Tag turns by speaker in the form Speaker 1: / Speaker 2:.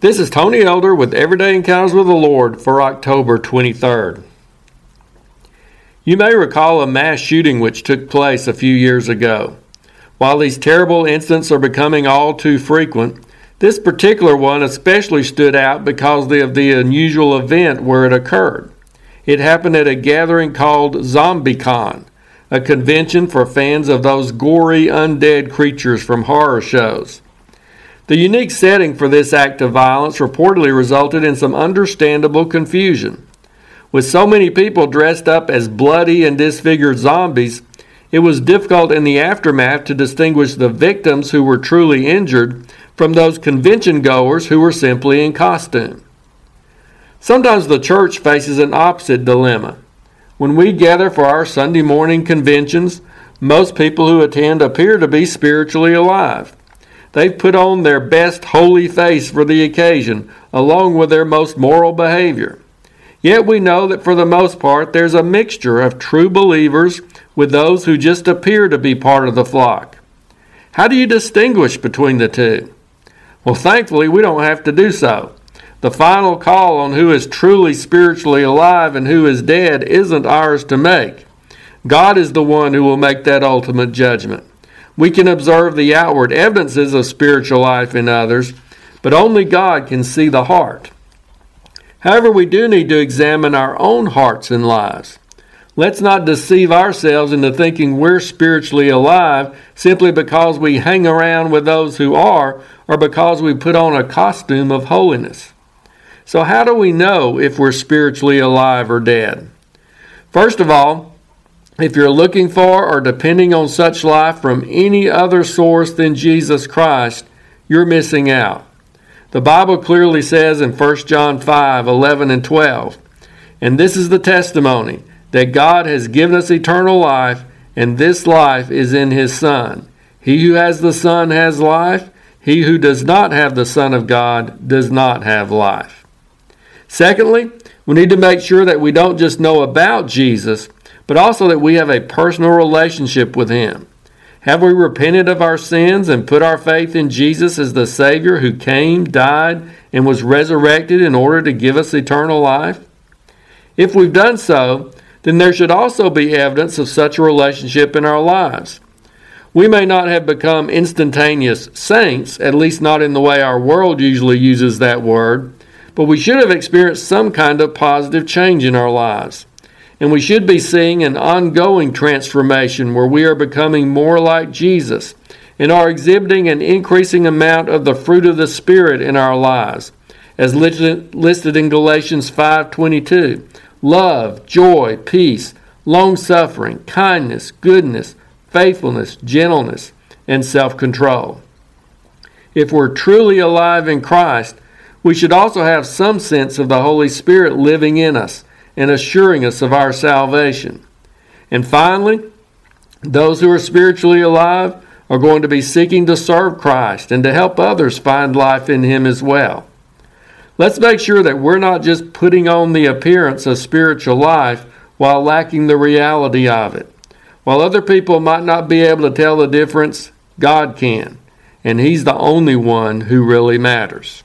Speaker 1: This is Tony Elder with Everyday Encounters with the Lord for October 23rd. You may recall a mass shooting which took place a few years ago. While these terrible incidents are becoming all too frequent, this particular one especially stood out because of the unusual event where it occurred. It happened at a gathering called ZombieCon, a convention for fans of those gory undead creatures from horror shows. The unique setting for this act of violence reportedly resulted in some understandable confusion. With so many people dressed up as bloody and disfigured zombies, it was difficult in the aftermath to distinguish the victims who were truly injured from those convention goers who were simply in costume. Sometimes the church faces an opposite dilemma. When we gather for our Sunday morning conventions, most people who attend appear to be spiritually alive. They've put on their best holy face for the occasion, along with their most moral behavior. Yet we know that for the most part there's a mixture of true believers with those who just appear to be part of the flock. How do you distinguish between the two? Well, thankfully, we don't have to do so. The final call on who is truly spiritually alive and who is dead isn't ours to make. God is the one who will make that ultimate judgment. We can observe the outward evidences of spiritual life in others, but only God can see the heart. However, we do need to examine our own hearts and lives. Let's not deceive ourselves into thinking we're spiritually alive simply because we hang around with those who are or because we put on a costume of holiness. So, how do we know if we're spiritually alive or dead? First of all, if you're looking for or depending on such life from any other source than Jesus Christ, you're missing out. The Bible clearly says in 1 John 5 11 and 12, and this is the testimony that God has given us eternal life, and this life is in His Son. He who has the Son has life. He who does not have the Son of God does not have life. Secondly, we need to make sure that we don't just know about Jesus, but also that we have a personal relationship with Him. Have we repented of our sins and put our faith in Jesus as the Savior who came, died, and was resurrected in order to give us eternal life? If we've done so, then there should also be evidence of such a relationship in our lives. We may not have become instantaneous saints, at least not in the way our world usually uses that word, but we should have experienced some kind of positive change in our lives. And we should be seeing an ongoing transformation where we are becoming more like Jesus and are exhibiting an increasing amount of the fruit of the Spirit in our lives, as listed in Galatians 5:22. Love, joy, peace, long-suffering, kindness, goodness, faithfulness, gentleness, and self-control. If we're truly alive in Christ, we should also have some sense of the Holy Spirit living in us and assuring us of our salvation. And finally, those who are spiritually alive are going to be seeking to serve Christ and to help others find life in Him as well. Let's make sure that we're not just putting on the appearance of spiritual life while lacking the reality of it. While other people might not be able to tell the difference, God can, and He's the only one who really matters.